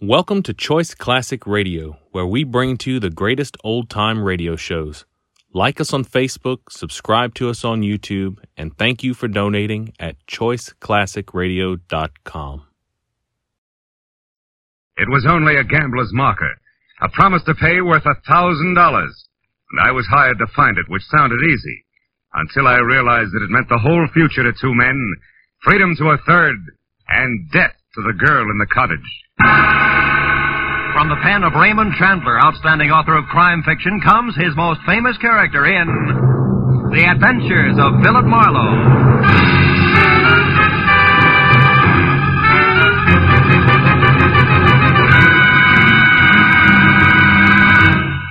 Welcome to Choice Classic Radio, where we bring to you the greatest old time radio shows. Like us on Facebook, subscribe to us on YouTube, and thank you for donating at choiceclassicradio.com. It was only a gambler's marker, a promise to pay worth a thousand dollars. And I was hired to find it, which sounded easy, until I realized that it meant the whole future to two men, freedom to a third, and death to the girl in the cottage. From the pen of Raymond Chandler, outstanding author of crime fiction, comes his most famous character in The Adventures of Philip Marlowe.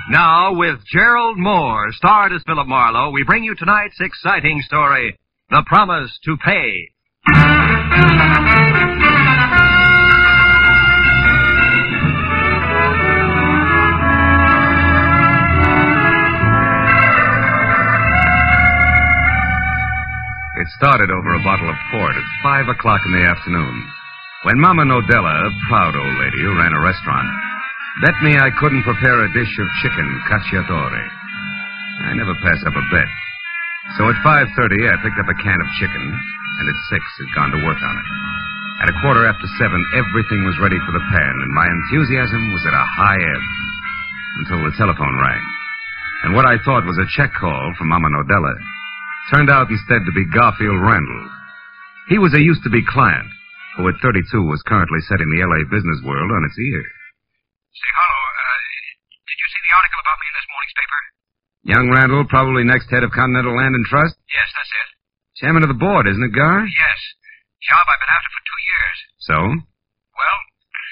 Now, with Gerald Mohr, starred as Philip Marlowe, we bring you tonight's exciting story, The Promise to Pay. It started over a bottle of port at five o'clock in the afternoon, when Mama Nodella, a proud old lady who ran a restaurant, bet me I couldn't prepare a dish of chicken cacciatore. I never pass up a bet. So at 5.30, I picked up a can of chicken, and at 6 had gone to work on it. At a quarter after 7, everything was ready for the pan, and my enthusiasm was at a high ebb. Until the telephone rang. And what I thought was a check call from Mama Nodella turned out instead to be Garfield Randall. He was a used-to-be client, who at 32 was currently setting the L.A. business world on its ear. Say, Harlow, uh, did you see the article about me in this morning's paper? Young Randall, probably next head of Continental Land and Trust? Yes, that's it. Chairman of the board, isn't it, Gar? Yes. Job I've been after for two years. So? Well,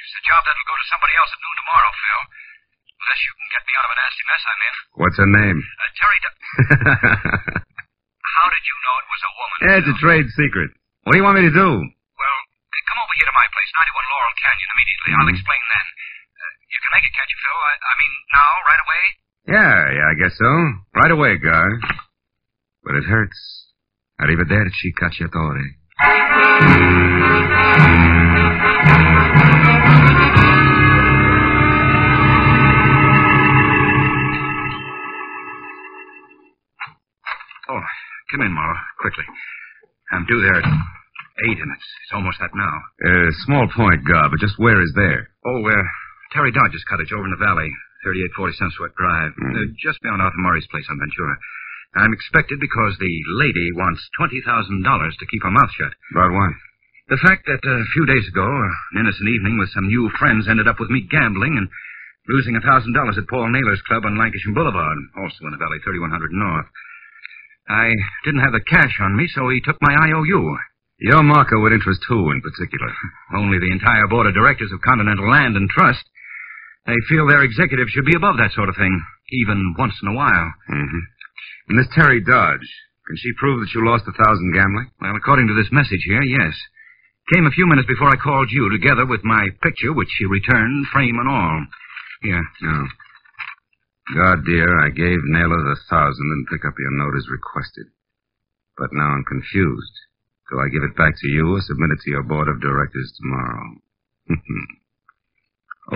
it's a job that'll go to somebody else at noon tomorrow, Phil. Unless you can get me out of a nasty mess I'm in. What's her name? Uh, Terry, D- how did you know it was a woman? yeah, it's a trade secret. What do you want me to do? Well, come over here to my place, 91 Laurel Canyon, immediately. I'll Mhm. explain then. Uh, you can make it, can't you, Phil? I, I mean, now, right away? Yeah, yeah, I guess so. Right away, Gar. But it hurts. Arrivederci, cacciatore. Oh, come in, Marlowe, quickly. I'm due there at eight, and it's, it's almost that now. Uh, small point, Gar, but just where is there? Oh, uh, Terry Dodge's cottage over in the valley, 3840 Sunset Drive, Hmm. uh, just beyond Arthur Murray's place on Ventura. I'm expected because the lady wants $20,000 to keep her mouth shut. About what? The fact that uh, a few days ago, an innocent evening with some new friends ended up with me gambling and losing $1,000 at Paul Naylor's club on Lankershim Boulevard, also in the valley, 3100 North. I didn't have the cash on me, so he took my IOU. Your marker would interest who in particular? Only the entire board of directors of Continental Land and Trust. They feel their executives should be above that sort of thing, even once in a while. Mm-hmm. And this Terry Dodge, can she prove that you lost a thousand gambling? Well, according to this message here, yes. Came a few minutes before I called you, together with my picture, which she returned, frame and all. Here. No. God, dear, I gave Naylor the thousand and pick up your note as requested. But now I'm confused. Do I give it back to you or submit it to your board of directors tomorrow?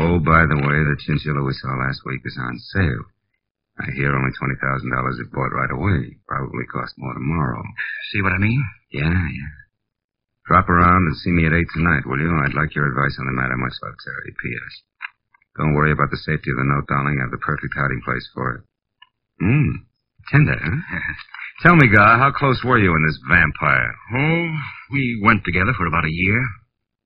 oh, by the way, the chinchilla we saw last week is on sale. I hear only $20,000 if bought right away. Probably cost more tomorrow. See what I mean? Yeah, yeah. Drop around and see me at 8 tonight, will you? I'd like your advice on the matter. Much love, Terry. P.S. Don't worry about the safety of the note, darling. I have the perfect hiding place for it. Hmm. Tender, huh? Tell me, Gar, how close were you in this vampire? Oh, we went together for about a year,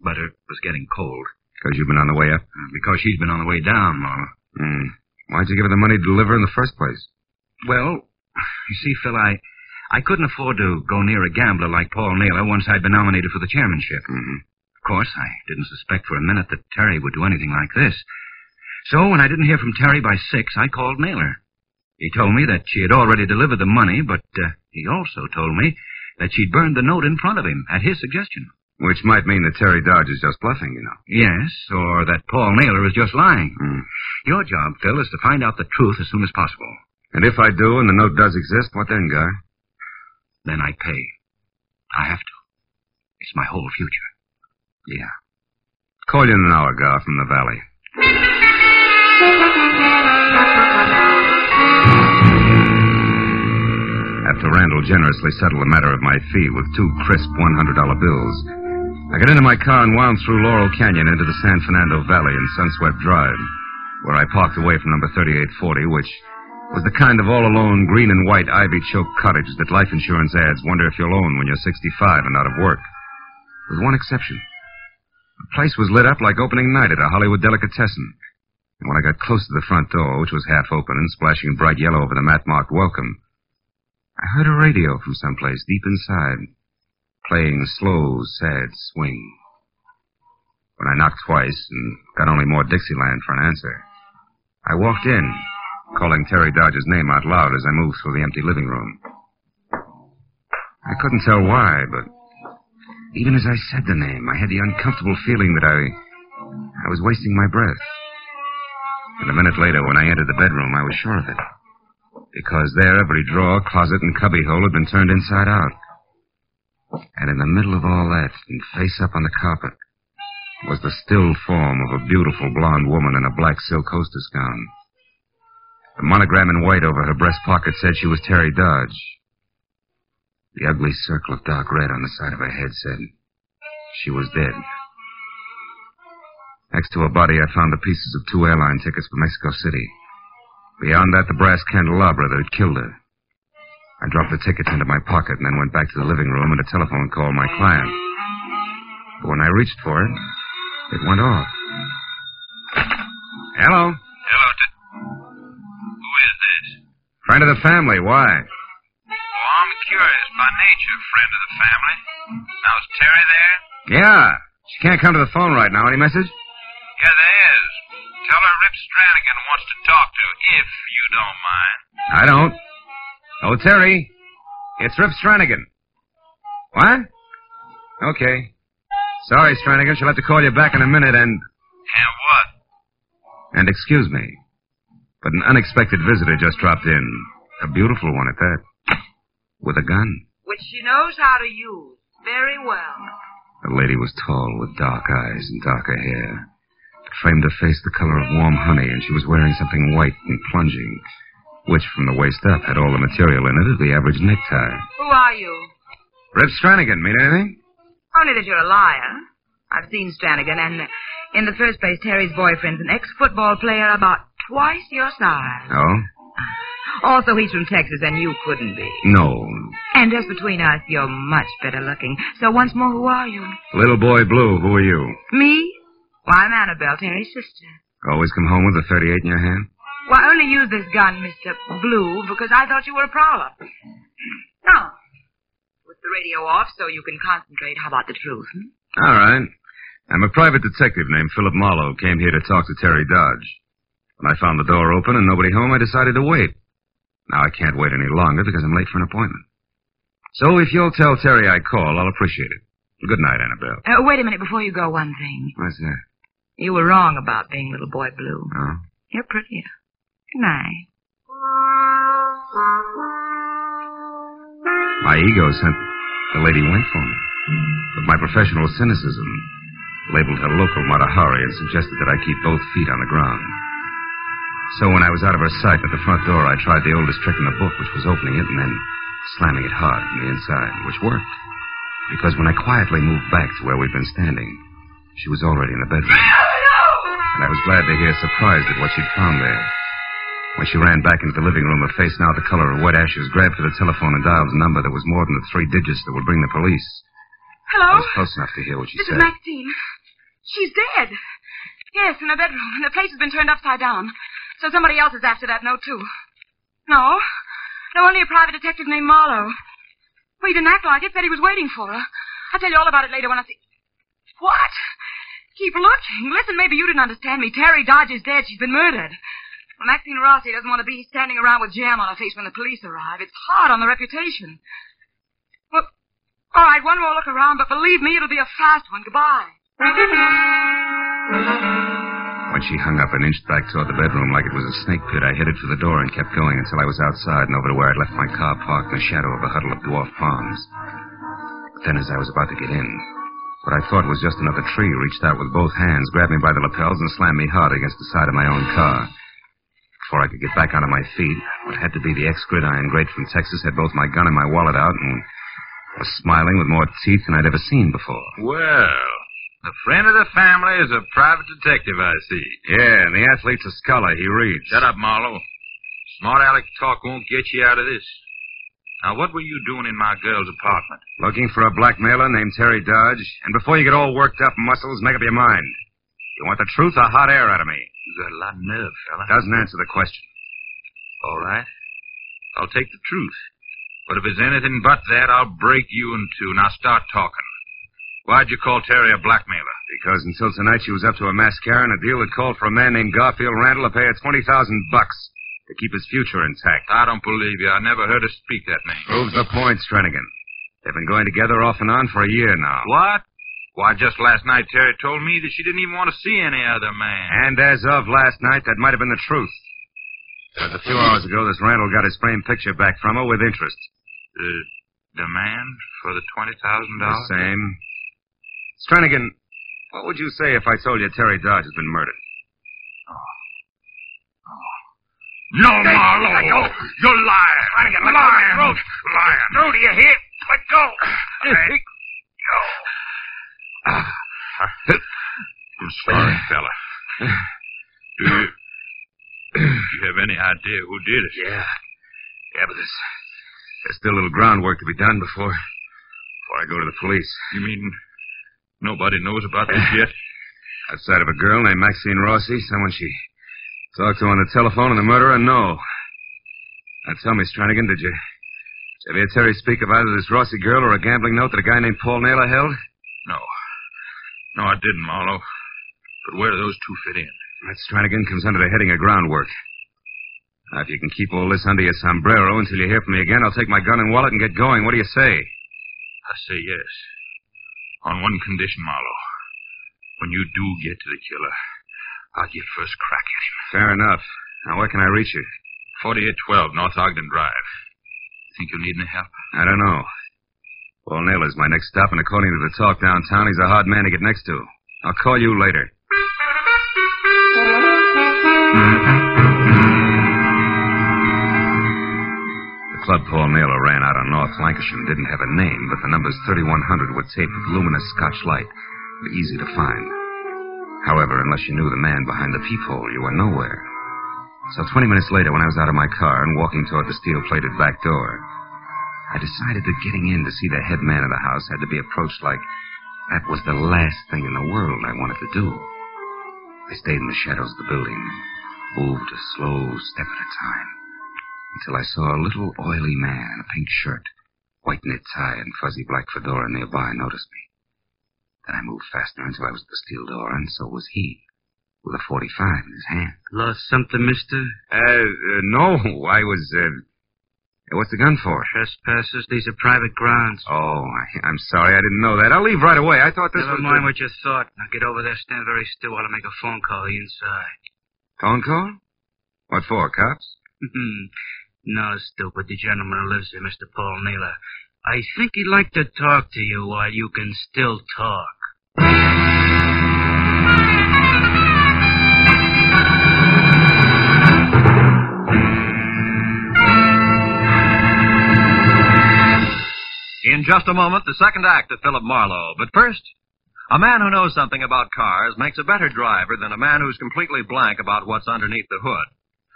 but it was getting cold. Because you've been on the way up? Uh, Because she's been on the way down, Marlowe. Hmm. Why'd you give her the money to deliver in the first place? Well, you see, Phil, I, I couldn't afford to go near a gambler like Paul Naylor once I'd been nominated for the chairmanship. Mm-hmm. Of course, I didn't suspect for a minute that Terry would do anything like this. So when I didn't hear from Terry by six, I called Naylor. He told me that she had already delivered the money, but uh, he also told me that she'd burned the note in front of him at his suggestion. Which might mean that Terry Dodge is just bluffing, you know. Yes, or that Paul Naylor is just lying. Hmm. Your job, Phil, is to find out the truth as soon as possible. And if I do and the note does exist, what then, Guy? Then I pay. I have to. It's my whole future. Yeah. Call you in an hour, Gar, from the valley. After Randall generously settled the matter of my fee with two crisp $100 bills, I got into my car and wound through Laurel Canyon into the San Fernando Valley and Sunswept Drive, where I parked away from number 3840, which was the kind of all-alone green and white ivy-choked cottage that life insurance ads wonder if you'll own when you're 65 and out of work. With one exception. The place was lit up like opening night at a Hollywood delicatessen. And when I got close to the front door, which was half open and splashing bright yellow over the mat-marked welcome, I heard a radio from someplace deep inside, playing slow, sad swing. When I knocked twice and got only more Dixieland for an answer, I walked in, calling Terry Dodge's name out loud as I moved through the empty living room. I couldn't tell why, but even as I said the name, I had the uncomfortable feeling that I I was wasting my breath. And a minute later, when I entered the bedroom, I was sure of it. Because there, every drawer, closet, and cubbyhole had been turned inside out. And in the middle of all that, and face up on the carpet, was the still form of a beautiful blonde woman in a black silk hostess gown. The monogram in white over her breast pocket said she was Terry Dodge. The ugly circle of dark red on the side of her head said she was dead. Next to her body, I found the pieces of two airline tickets for Mexico City. Beyond that, the brass candelabra that had killed her. I dropped the tickets into my pocket and then went back to the living room and a telephone called my client. But when I reached for it, it went off. Hello? Hello, t- who is this? Friend of the family. Why? Oh, I'm curious by nature, friend of the family. Now, is Terry there? Yeah. She can't come to the phone right now. Any message? Yeah, there is. Tell her Rip Stranigan wants to talk to, if you don't mind. I don't. Oh, Terry. It's Rip Stranigan. What? Okay. Sorry, Stranigan. She'll have to call you back in a minute and. And what? And excuse me. But an unexpected visitor just dropped in. A beautiful one at that. With a gun. Which she knows how to use very well. The lady was tall with dark eyes and darker hair. Framed her face the color of warm honey, and she was wearing something white and plunging, which from the waist up had all the material in it of the average necktie. Who are you? Rip Stranigan, mean anything? Only that you're a liar. I've seen Stranigan, and uh, in the first place, Terry's boyfriend's an ex-football player about twice your size. Oh? Also, he's from Texas, and you couldn't be. No. And just between us, you're much better looking. So once more, who are you? Little boy Blue, who are you? Me? Why, I'm Annabelle, Terry's sister. Always come home with a 38 in your hand? Well, I only use this gun, Mr. Blue, because I thought you were a prowler. Now, with the radio off so you can concentrate, how about the truth? Hmm? All right. I'm a private detective named Philip Marlowe. Came here to talk to Terry Dodge. When I found the door open and nobody home, I decided to wait. Now I can't wait any longer because I'm late for an appointment. So if you'll tell Terry I called, I'll appreciate it. Good night, Annabelle. Uh, wait a minute before you go, one thing. What's that? You were wrong about being little boy blue. Oh? You're prettier. Good night. My ego sent the lady went for me. But my professional cynicism labeled her local Mata Hari and suggested that I keep both feet on the ground. So when I was out of her sight at the front door, I tried the oldest trick in the book, which was opening it and then slamming it hard from the inside, which worked. Because when I quietly moved back to where we'd been standing, she was already in the bedroom. And I was glad to hear surprised at what she'd found there. When she ran back into the living room, her face now the color of wet ashes, grabbed for the telephone and dialed a number that was more than the three digits that would bring the police. Hello? I was close enough to hear what she This said. is Maxine. She's dead. Yes, in her bedroom. And the place has been turned upside down. So somebody else is after that note, too. No. No, only a private detective named Marlowe. Well, he didn't act like it. Said he was waiting for her. I'll tell you all about it later when I see... What? Keep looking. Listen, maybe you didn't understand me. Terry Dodge is dead. She's been murdered. Well, Maxine Rossi doesn't want to be standing around with jam on her face when the police arrive. It's hard on the reputation. Well, all right, one more look around, but believe me, it'll be a fast one. Goodbye. When she hung up and inched back toward the bedroom like it was a snake pit, I headed for the door and kept going until I was outside and over to where I'd left my car parked in the shadow of a huddle of dwarf palms. But then as I was about to get in, What I thought was just another tree reached out with both hands, grabbed me by the lapels, and slammed me hard against the side of my own car. Before I could get back onto my feet, what had to be the ex-gridiron great from Texas had both my gun and my wallet out and was smiling with more teeth than I'd ever seen before. Well, the friend of the family is a private detective, I see. Yeah, and the athlete's a scholar. He reads. Shut up, Marlowe. Smart aleck talk won't get you out of this. Now, what were you doing in my girl's apartment? Looking for a blackmailer named Terry Dodge. And before you get all worked up, muscles, make up your mind. You want the truth or hot air out of me? You got a lot of nerve, fella. Doesn't answer the question. All right. I'll take the truth. But if it's anything but that, I'll break you in two. Now start talking. Why'd you call Terry a blackmailer? Because until tonight she was up to a mascara and a deal that called for a man named Garfield Randall to pay her twenty thousand bucks to keep his future intact. I don't believe you. I never heard her speak that name. Proves the point, Stranigan. They've been going together off and on for a year now. What? Why, just last night Terry told me that she didn't even want to see any other man. And as of last night, that might have been the truth. A few hours ago, this Randall got his framed picture back from her with interest. The, man for the $20,000? The same. Stranigan, what would you say if I told you Terry Dodge has been murdered? No, Marlowe! Let go! You're lying! Let go of my lying! throat. Lying! No, do you hear? Let go. Let go! I'm sorry, fella. Do you, do you have any idea who did it? Yeah. Yeah, but there's, there's still a little groundwork to be done before, before I go to the police. You mean nobody knows about this yet? Outside of a girl named Maxine Rossi, someone she talked to him on the telephone, and the murderer, no. Now tell me, Stranigan, did you, did you ever hear Terry speak of either this Rossi girl or a gambling note that a guy named Paul Naylor held? No. No, I didn't, Marlowe. But where do those two fit in? That Stranigan comes under the heading of groundwork. Now, if you can keep all this under your sombrero until you hear from me again, I'll take my gun and wallet and get going. What do you say? I say yes. On one condition, Marlowe. When you do get to the killer, I'll get first crack at him. Fair enough. Now, where can I reach you? 4812 North Ogden Drive. Think you'll need any help? I don't know. Paul Naylor's my next stop, and according to the talk downtown, he's a hard man to get next to. I'll call you later. The club Paul Naylor ran out on North Lankershim didn't have a name, but the numbers 3100 were taped with luminous Scotch light, easy to find. However, unless you knew the man behind the peephole, you were nowhere. So 20 minutes later, when I was out of my car and walking toward the steel-plated back door, I decided that getting in to see the head man of the house had to be approached like that was the last thing in the world I wanted to do. I stayed in the shadows of the building, moved a slow step at a time, until I saw a little oily man in a pink shirt, white knit tie, and fuzzy black fedora nearby notice me. Then I moved faster until I was at the steel door, and so was he, with a 45 in his hand. Lost something, mister? Uh, uh no, I was, uh, what's the gun for? Trespassers, these are private grounds. Oh, I, I'm sorry, I didn't know that. I'll leave right away. I thought this Never was... mind what you thought. Now get over there, stand very still while I make a phone call inside. Phone call? What for, cops? no, stupid. The gentleman who lives here, Mr. Paul Naylor. I think he'd like to talk to you while you can still talk. In just a moment, the second act of Philip Marlowe. But first, a man who knows something about cars makes a better driver than a man who's completely blank about what's underneath the hood.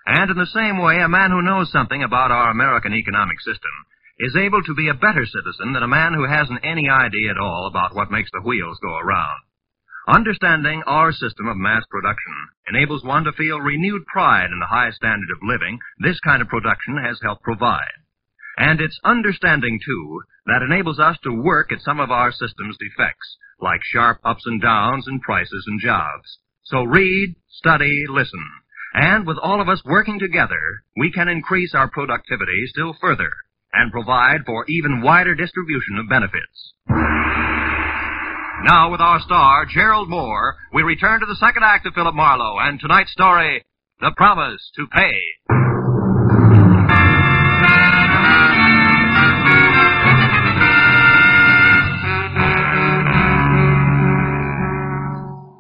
And in the same way, a man who knows something about our American economic system is able to be a better citizen than a man who hasn't any idea at all about what makes the wheels go around. Understanding our system of mass production enables one to feel renewed pride in the high standard of living this kind of production has helped provide. And it's understanding, too, that enables us to work at some of our system's defects, like sharp ups and downs in prices and jobs. So read, study, listen. And with all of us working together, we can increase our productivity still further and provide for even wider distribution of benefits. Now, with our star, Gerald Mohr, we return to the second act of Philip Marlowe and tonight's story, The Promise to Pay.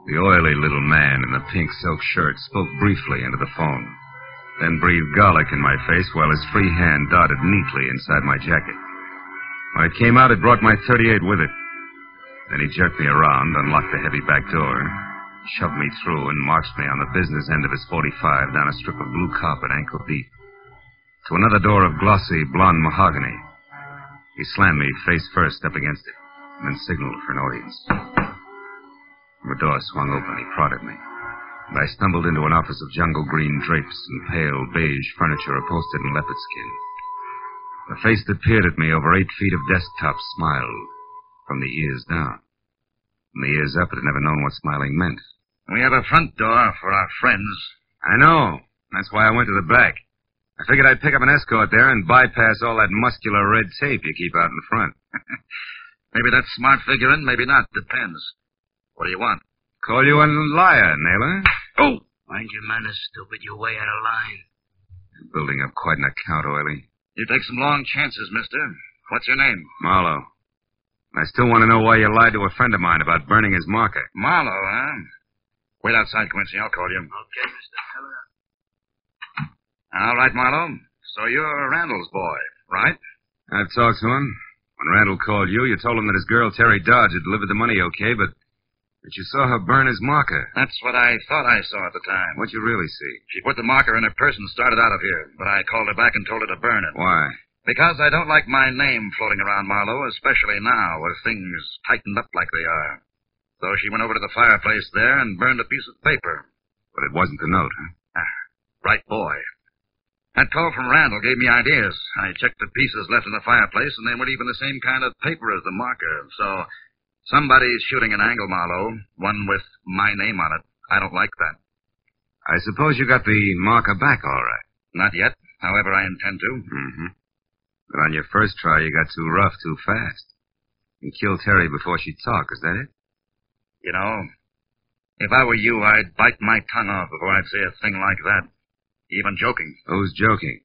The oily little man in the pink silk shirt spoke briefly into the phone, then breathed garlic in my face while his free hand darted neatly inside my jacket. When it came out, it brought my 38 with it. Then he jerked me around, unlocked the heavy back door, shoved me through, and marched me on the business end of his 45 down a strip of blue carpet ankle deep to another door of glossy blonde mahogany. He slammed me face first up against it, and then signaled for an audience. The door swung open. He prodded me. And I stumbled into an office of jungle green drapes and pale beige furniture upholstered in leopard skin. The face that peered at me over eight feet of desktop smiled, from the ears down. From the ears up, it had never known what smiling meant. We have a front door for our friends. I know. That's why I went to the back. I figured I'd pick up an escort there and bypass all that muscular red tape you keep out in front. maybe that's smart figuring, maybe not. Depends. What do you want? Call you a liar, Naylor. Oh! Mind your manners, stupid. You're way out of line. You're building up quite an account, Oily. You take some long chances, mister. What's your name? Marlowe. I still want to know why you lied to a friend of mine about burning his marker. Marlowe, huh? Wait outside, Quincy. I'll call you. Okay, Mr. Teller. All right, Marlowe. So you're Randall's boy, right? I've talked to him. When Randall called you, you told him that his girl, Terry Dodge, had delivered the money okay, but that you saw her burn his marker. That's what I thought I saw at the time. What'd you really see? She put the marker in her purse and started out of here, but I called her back and told her to burn it. Why? Because I don't like my name floating around Marlowe, especially now, with things tightened up like they are. So she went over to the fireplace there and burned a piece of paper. But it wasn't the note, huh? Ah, bright boy. That call from Randall gave me ideas. I checked the pieces left in the fireplace, and they weren't even the same kind of paper as the marker. So, somebody's shooting an angle, Marlowe. One with my name on it. I don't like that. I suppose you got the marker back all right. Not yet. However, I intend to. Mm-hmm. But on your first try, you got too rough too fast. You killed Terry before she'd talk, is that it? You know, if I were you, I'd bite my tongue off before I'd say a thing like that. Even joking. Who's joking?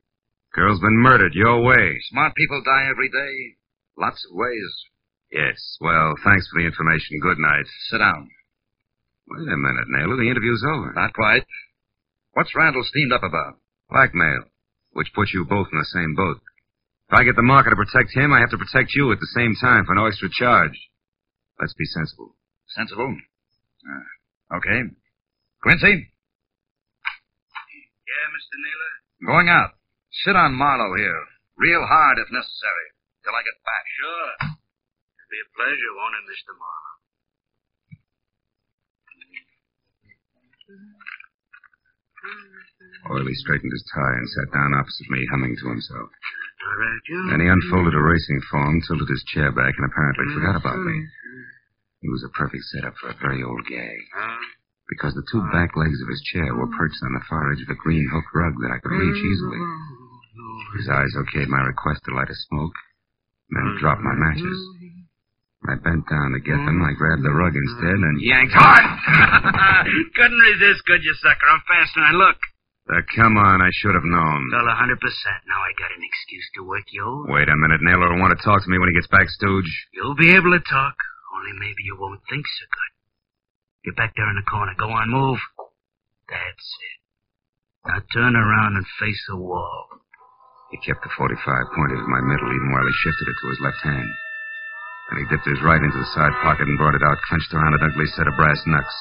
Girl's been murdered your way. Smart people die every day. Lots of ways. Yes. Well, thanks for the information. Good night. Sit down. Wait a minute, Naylor. The interview's over. Not quite. What's Randall steamed up about? Blackmail, which puts you both in the same boat. If I get the marker to protect him, I have to protect you at the same time for no extra charge. Let's be sensible. Sensible? Uh, okay. Quincy? Yeah, Mr. Naylor? Going out. Sit on Marlowe here. Real hard if necessary. Till I get back. Sure. It'll be a pleasure, won't it, Mr. Marlowe? Oily straightened his tie and sat down opposite me, humming to himself. Then he unfolded a racing form, tilted his chair back, and apparently mm-hmm. forgot about me. Mm-hmm. He was a perfect setup for a very old gag. Because the two back legs of his chair were perched on the far edge of a green hook rug that I could reach mm-hmm. easily. Oh, his eyes okayed my request to light a smoke, and then dropped my matches. I bent down to get them. I grabbed the rug instead and yanked hard. Couldn't resist, could you, sucker? I'm faster than I look. Uh, come on, I should have known. Well, a hundred percent. Now I got an excuse to work you over. Wait a minute, Naylor will want to talk to me when he gets back, Stooge. You'll be able to talk, only maybe you won't think so good. Get back there in the corner. Go on, move. That's it. Now turn around and face the wall. He kept the 45 pointed at my middle even while he shifted it to his left hand. Then he dipped his right into the side pocket and brought it out clenched around an ugly set of brass knucks.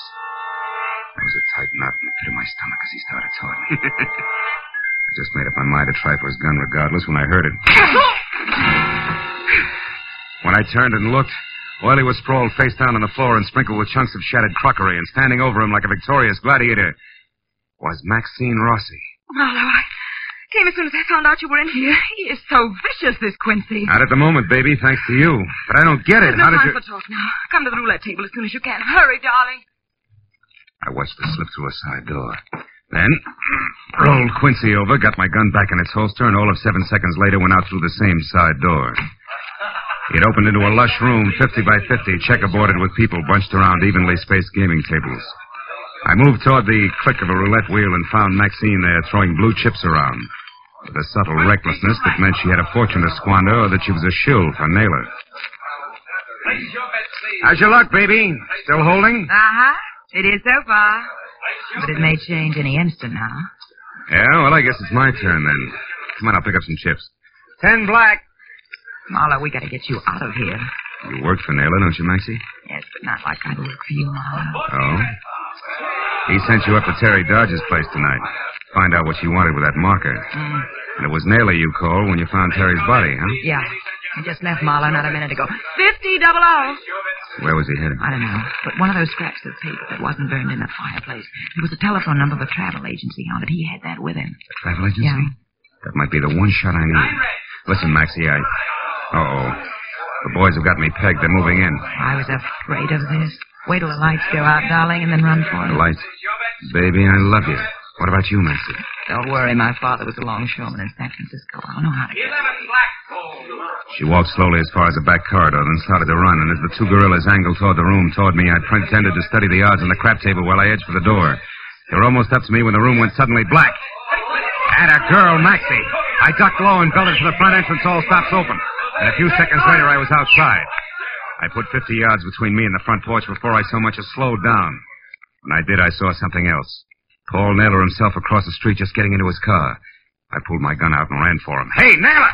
There was a tight knot in the pit of my stomach as he started toward me. I just made up my mind to try for his gun regardless when I heard it. when I turned and looked, Oily was sprawled face down on the floor and sprinkled with chunks of shattered crockery, and standing over him like a victorious gladiator was Maxine Rossi. Marlowe, came as soon as I found out you were in here. He is so vicious, this Quincy. Not at the moment, baby, thanks to you. But I don't get it. There's How no did time you... for talk now. Come to the roulette table as soon as you can. Hurry, darling. I watched her slip through a side door. Then, rolled Quincy over, got my gun back in its holster, and all of seven seconds later went out through the same side door. It opened into a lush room, 50 by 50, checkerboarded with people bunched around evenly spaced gaming tables. I moved toward the click of a roulette wheel and found Maxine there throwing blue chips around. With a subtle recklessness that meant she had a fortune to squander or that she was a shill for Naylor. How's your luck, baby? Still holding? Uh-huh. It is so far. But it may change any instant now. Yeah, well, I guess it's my turn then. Come on, I'll pick up some chips. Ten black. Marlowe, we gotta get you out of here. You work for Naylor, don't you, Maxie? Yes, but not like I work for you, Marlowe. Oh? He sent you up to Terry Dodge's place tonight. Find out what you wanted with that marker. Mm. And it was Naylor you called when you found Terry's body, huh? Yeah. I just left Marlowe not a minute ago. Fifty double O. Where was he headed? I don't know. But one of those scraps of paper that wasn't burned in the fireplace. There was a telephone number of a travel agency on it. He had that with him. A travel agency? Yeah. That might be the one shot I need. Listen, Maxie, I. Uh-oh. The boys have got me pegged. They're moving in. I was afraid of this. Wait till the lights go out, darling, and then run for The it. lights. Baby, I love you. What about you, Maxie? Don't worry, my father was a longshoreman in San Francisco. I know how to get She walked slowly as far as the back corridor, then started to run, and as the two gorillas angled toward the room toward me, I pretended to study the odds on the crap table while I edged for the door. They were almost up to me when the room went suddenly black. And a girl, Maxie. I ducked low and belted for the front entrance, all stops open. And a few seconds later, I was outside. I put 50 yards between me and the front porch before I so much as slowed down. When I did, I saw something else. Paul Naylor himself across the street just getting into his car. I pulled my gun out and ran for him. Hey, Naylor!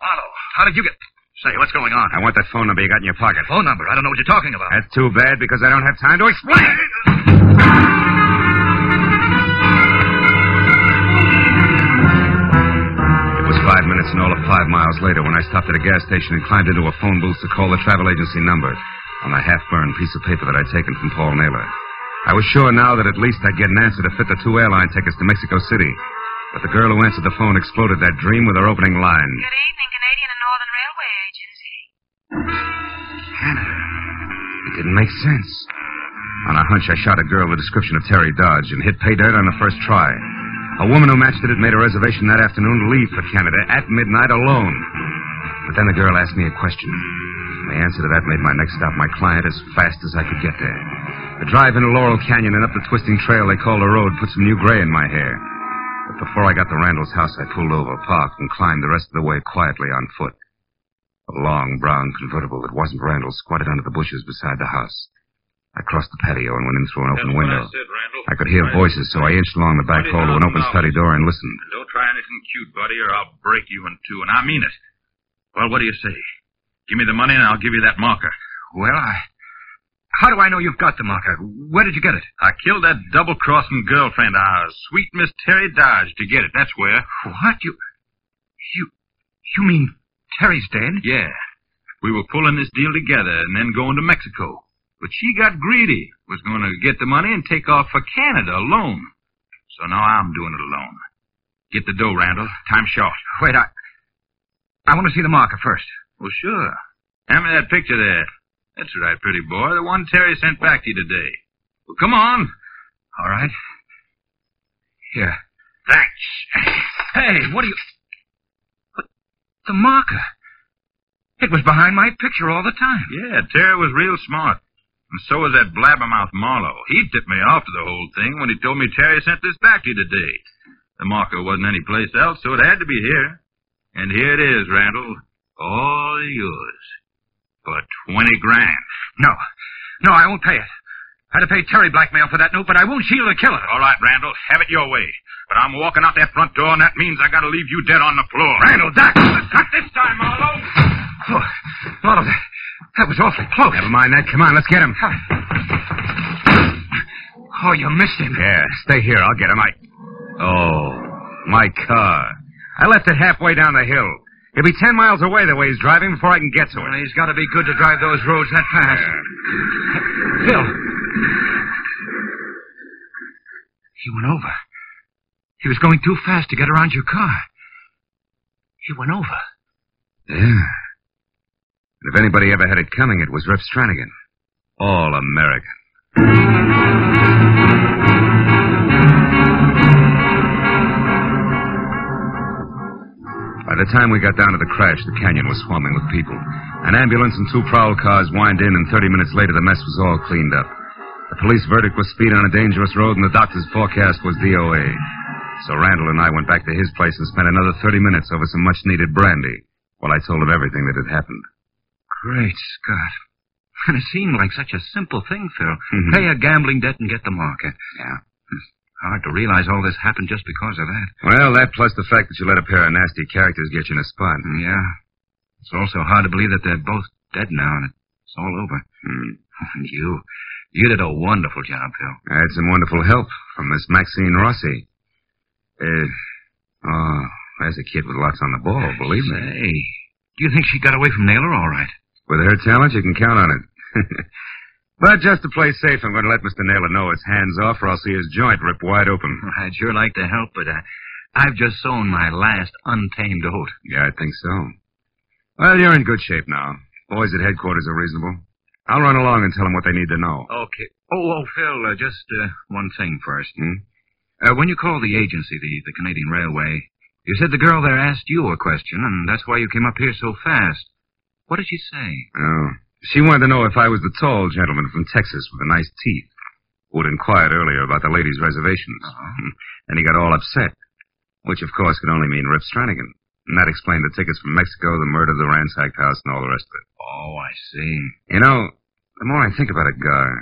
Otto, how did you get... Say, what's going on? I want that phone number you got in your pocket. Phone number. I don't know what you're talking about. That's too bad because I don't have time to explain. Minutes and all of five miles later when I stopped at a gas station and climbed into a phone booth to call the travel agency number on a half-burned piece of paper that I'd taken from Paul Naylor. I was sure now that at least I'd get an answer to fit the two airline tickets to Mexico City. But the girl who answered the phone exploded that dream with her opening line. Good evening, Canadian and Northern Railway Agency. Hannah. It didn't make sense. On a hunch, I shot a girl the description of Terry Dodge and hit pay dirt on the first try. A woman who matched it had made a reservation that afternoon to leave for Canada at midnight alone. But then the girl asked me a question. The answer to that made my next stop my client as fast as I could get there. The drive into Laurel Canyon and up the twisting trail they call the road put some new gray in my hair. But before I got to Randall's house, I pulled over, parked, and climbed the rest of the way quietly on foot. A long brown convertible that wasn't Randall's squatted under the bushes beside the house. I crossed the patio and went in through an open That's window. I said, I could hear voices, so I inched along the back hall to an open study door and listened. And don't try anything cute, buddy, or I'll break you in two, and I mean it. Well, what do you say? Give me the money and I'll give you that marker. Well, I... How do I know you've got the marker? Where did you get it? I killed that double-crossing girlfriend of ours, sweet Miss Terry Dodge, to get it. That's where. What? You... You... You mean Terry's dead? Yeah. We were pulling this deal together and then going to Mexico. But she got greedy, was going to get the money and take off for Canada alone. So now I'm doing it alone. Get the dough, Randall. Time's short. Wait, I... I want to see the marker first. Well, sure. Hand me that picture there. That's right, pretty boy. The one Terry sent back to you today. Well, come on. All right. Here. Thanks. Hey, what are you... What? The marker. It was behind my picture all the time. Yeah, Terry was real smart. And so was that blabbermouth Marlowe. He tipped me off to the whole thing when he told me Terry sent this back to you today. The marker wasn't any place else, so it had to be here. And here it is, Randall. All yours. For twenty grand. No. No, I won't pay it. I'd have paid Terry blackmail for that note, but I won't shield the killer. All right, Randall, have it your way. But I'm walking out that front door, and that means I gotta leave you dead on the floor. Randall, Doc! Not this time, Marlowe! Oh, Marlowe, that, that was awfully close. Never mind that. Come on, let's get him. Oh, you missed him. Yeah, stay here. I'll get him. I. Oh, my car. I left it halfway down the hill. He'll be ten miles away the way he's driving before I can get to Well, he's got to be good to drive those roads that fast. Phil. He went over. He was going too fast to get around your car. He went over. Yeah. And if anybody ever had it coming, it was Rip Stranigan. All American. By the time we got down to the crash, the canyon was swarming with people. An ambulance and two prowl cars whined in, and 30 minutes later, the mess was all cleaned up. The police verdict was speed on a dangerous road, and the doctor's forecast was DOA. So Randall and I went back to his place and spent another 30 minutes over some much needed brandy while I told him everything that had happened. Great Scott. And it seemed like such a simple thing, Phil. Mhm. Pay a gambling debt and get the market. Yeah. Hard to realize all this happened just because of that. Well, that plus the fact that you let a pair of nasty characters get you in a spot. Yeah. It's also hard to believe that they're both dead now and it's all over. Hmm. And you, you did a wonderful job, Phil. I had some wonderful help from Miss Maxine Rossi. Uh, oh, there's a kid with lots on the ball, believe me. Say, do you think she got away from Naylor all right? With her talent, you can count on it. but just to play safe, I'm going to let Mr. Naylor know it's hands off, or I'll see his joint rip wide open. I'd sure like to help, but uh, I've just sown my last untamed oat. Yeah, I think so. Well, you're in good shape now. Boys at headquarters are reasonable. I'll run along and tell them what they need to know. Okay. Oh, oh, Phil, uh, just uh, one thing first. Hmm? Uh, when you called the agency, the, the Canadian Railway, you said the girl there asked you a question, and that's why you came up here so fast. What did she say? Oh. She wanted to know if I was the tall gentleman from Texas with the nice teeth who had inquired earlier about the ladies' reservations. Uh-huh. And he got all upset, which of course could only mean Rip Stranigan. And that explained the tickets from Mexico, the murder, the ransacked house, and all the rest of it. Oh, I see. You know, the more I think about it, Gar,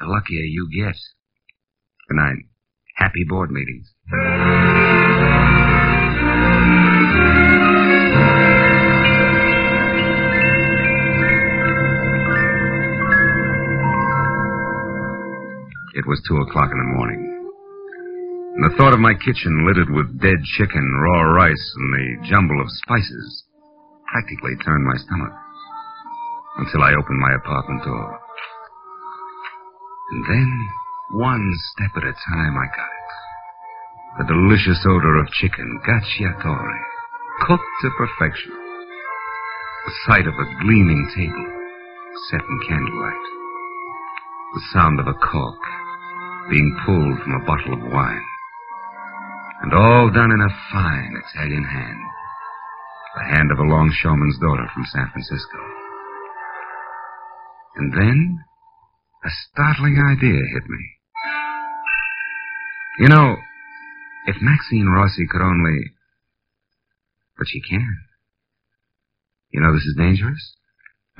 the luckier you get. Good night. Happy board meetings. It was two o'clock in the morning. And the thought of my kitchen littered with dead chicken, raw rice, and the jumble of spices practically turned my stomach until I opened my apartment door. And then, one step at a time, I got it. The delicious odor of chicken, cacciatore, cooked to perfection. The sight of a gleaming table, set in candlelight. The sound of a cork being pulled from a bottle of wine. And all done in a fine Italian hand. The hand of a longshoreman's daughter from San Francisco. And then, a startling idea hit me. You know, if Maxine Rossi could only. But she can. You know this is dangerous?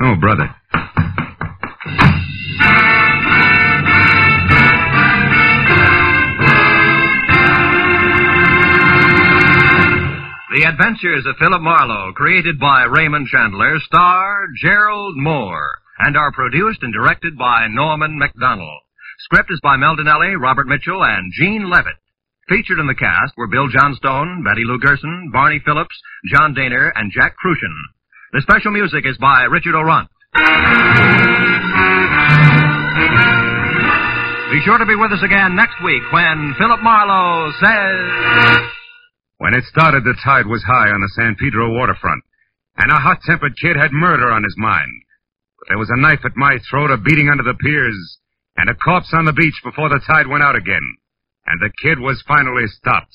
Oh, brother. Adventures of Philip Marlowe, created by Raymond Chandler, star Gerald Mohr, and are produced and directed by Norman Macdonnell. Script is by Mel Dinelli, Robert Mitchell, and Gene Levitt. Featured in the cast were Bill Johnstone, Betty Lou Gerson, Barney Phillips, John Dehner, and Jack Kruschen. The special music is by Richard Aurandt. Be sure to be with us again next week when Philip Marlowe says... When it started, the tide was high on the San Pedro waterfront, and a hot-tempered kid had murder on his mind. But there was a knife at my throat, a beating under the piers, and a corpse on the beach before the tide went out again. And the kid was finally stopped.